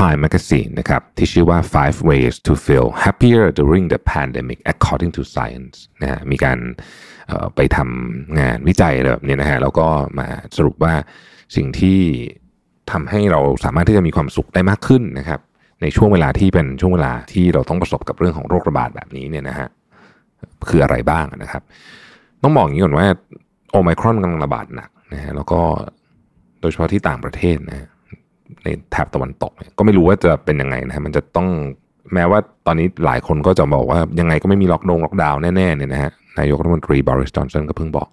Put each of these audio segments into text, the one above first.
Time Magazine นะครับที่ชื่อว่า five ways to feel happier during the pandemic according to science นะฮะมีการไปทำงานวิจัยแบบนี้นะฮะแล้วก็มาสรุปว่าสิ่งที่ทำให้เราสามารถที่จะมีความสุขได้มากขึ้นนะครับในช่วงเวลาที่เป็นช่วงเวลาที่เราต้องประสบกับเรื่องของโรคระบาดแบบนี้เนี่ยนะฮะคืออะไรบ้างนะครับ ต้องบอกอย่างนี้ก่อนว่าโอไมครอนกำลังระบาดหนักนะฮะแล้วก็โดยเฉพาะที่ต่างประเทศนะ ในแถบตะวันตกเนี่ยก็ไม่รู้ว่าจะเป็นยังไงนะฮะมันจะต้องแม้ว่าตอนนี้หลายคนก็จะบอกว่ายังไงก็ไม่มีล็อกดงล็อกดาวน์แน่ๆเนี่ยนะฮะนายกรัฐมนตรีบริสจอนสันก็เพิ่งบอก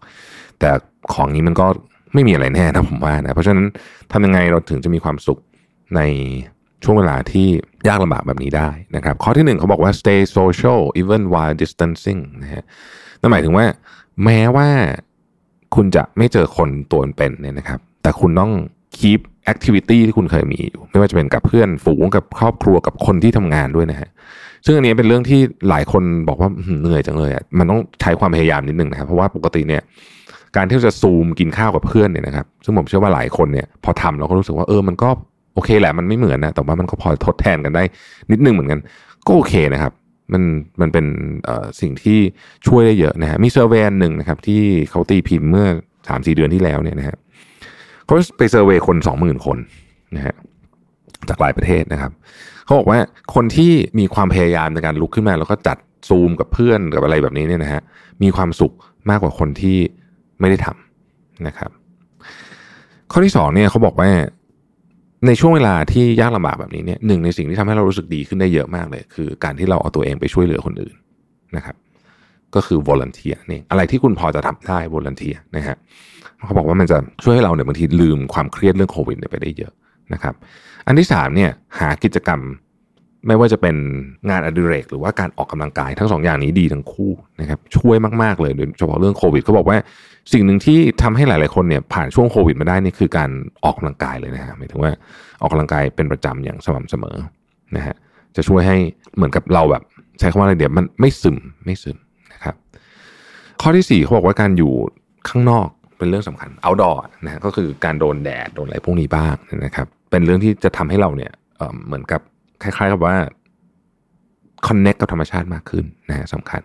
แต่ของนี้มันก็ไม่มีอะไรแน่นะผมว่านะเพราะฉะนั้นทำยังไงเราถึงจะมีความสุขในช่วงเวลาที่ยากลำบากแบบนี้ได้นะครับ ข้อที่หนึ่งเขาบอกว่า stay social even while distancing นะฮะนั่นหมายถึงว่า แม้ว่าคุณจะไม่เจอคนตัวเป็นเนี่ยนะครับ แต่คุณต้อง keep activity ที่คุณเคยมีอยู่ ไม่ว่าจะเป็นกับเพื่อนฝูงกับครอบครัวกับคนที่ทำงานด้วยนะฮะซึ่งอันนี้เป็นเรื่องที่หลายคนบอกว่าเหนื่อยจังเลยอะมันต้องใช้ความพยายามนิดนึงนะครับเพราะว่าปกติเนี่ยการที่จะซูมกินข้าวกับเพื่อนเนี่ยนะครับซึ่งผมเชื่อว่าหลายคนเนี่ยพอทำเราก็รู้สึกว่าเออมันก็โอเคแหละมันไม่เหมือนนะแต่ว่ามันก็พอทดแทนกันได้นิดนึงเหมือนกันก็โอเคนะครับมันมันเป็นสิ่งที่ช่วยได้เยอะนะฮะมีเซอร์เวยหนึ่งนะครับที่เขาตีพิมพ์เมื่อสามสี่เดือนที่แล้วเนี่ยนะฮะ เขาไปเซอร์เวยคนสองหมื่นคนนะฮะจากหลายประเทศนะครับเขาบอกว่าคนที่มีความพยายามในการลุกขึ้นมา แล้วก็จัดซูมกับเพื่อนกับอะไรแบบนี้เนี่ยนะฮะมีความสุขมากกว่าคนที่ไม่ได้ทำนะครับ ข้อที่สองเนี่ยเขาบอกว่าในช่วงเวลาที่ยากลำบากแบบนี้เนี่ยหนึ่งในสิ่งที่ทำให้เรารู้สึกดีขึ้นได้เยอะมากเลย คือการที่เราเอาตัวเองไปช่วยเหลือคนอื่นนะครับ ก็คือ volunteer นี่อะไรที่คุณพอจะทำได้ volunteer นะฮะเขาบอกว่ามันจะช่วยให้เราเนี่ยบางทีลืมความเครียดเรื่องโควิดไปได้เยอะนะครับ อันที่สามเนี่ยหากิจกรรมไม่ว่าจะเป็นงานอดิเรก หรือว่าการออกกำลังกายทั้งสองอย่างนี้ดีทั้งคู่นะครับช่วยมาก ๆ เลยโดยเฉพาะเรื่องโควิดเขาบอกว่าสิ่งหนึ่งที่ทำให้หลาย ๆ คนเนี่ยผ่านช่วงโควิดมาได้นี่คือการออกกำลังกายเลยนะฮะหมายถึงว่าออกกำลังกายเป็นประจำอย่างสม่ำเสมอนะฮะจะช่วยให้เหมือนกับเราแบบ ใช้คำว่าอะไรเดี๋ยวมันไม่ซึมไม่ซึม นะครับ ข้อที่สี่เขาบอกว่าการอยู่ข้างนอกเป็นเรื่องสำคัญ outdoor นะก็คือการโดนแดดโดนอะไรพวกนี้บ้างนะครับ เป็นเรื่องที่จะทำให้เราเนี่ยเเหมือนกับคล้ายๆกับว่า connect กับธรรมชาติมากขึ้นนะสำคัญ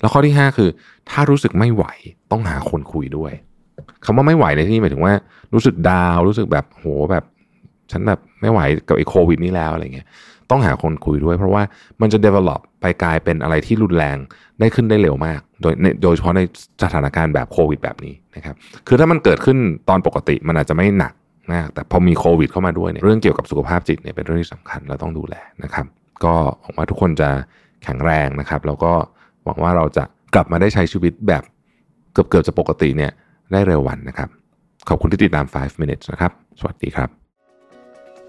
แล้วข้อที่ห้าคือ ถ้ารู้สึกไม่ไหวต้องหาคนคุยด้วยคำว่าไม่ไหวในที่นี้หมายถึงว่า รู้สึกดาวรู้สึกแบบโหแบบ ฉันแบบไม่ไหวกับไอ้โควิดนี้แล้วอะไรเงี้ยต้องหาคนคุยด้วย เพราะว่ามันจะ develop ไปกลายเป็นอะไรที่รุนแรงได้ขึ้นได้เร็วมาก โดยในโดยเฉพาะในสถานการณ์แบบโควิดแบบนี้นะครับคือถ้ามันเกิดขึ้นตอนปกติมันอาจจะไม่หนักมากแต่พอมีโควิดเข้ามาด้วยเนี่ยเรื่องเกี่ยวกับสุขภาพจิตเนี่ยเป็นเรื่องที่สำคัญเราต้องดูแลนะครับก็หวังว่าทุกคนจะแข็งแรงนะครับ แล้วก็หวังว่าเราจะกลับมาได้ใช้ชีวิตแบบเกือบเกือบจะปกติเนี่ยได้เร็ววันนะครับ ขอบคุณที่ติดตาม 5 minutes นะครับ สวัสดีครับ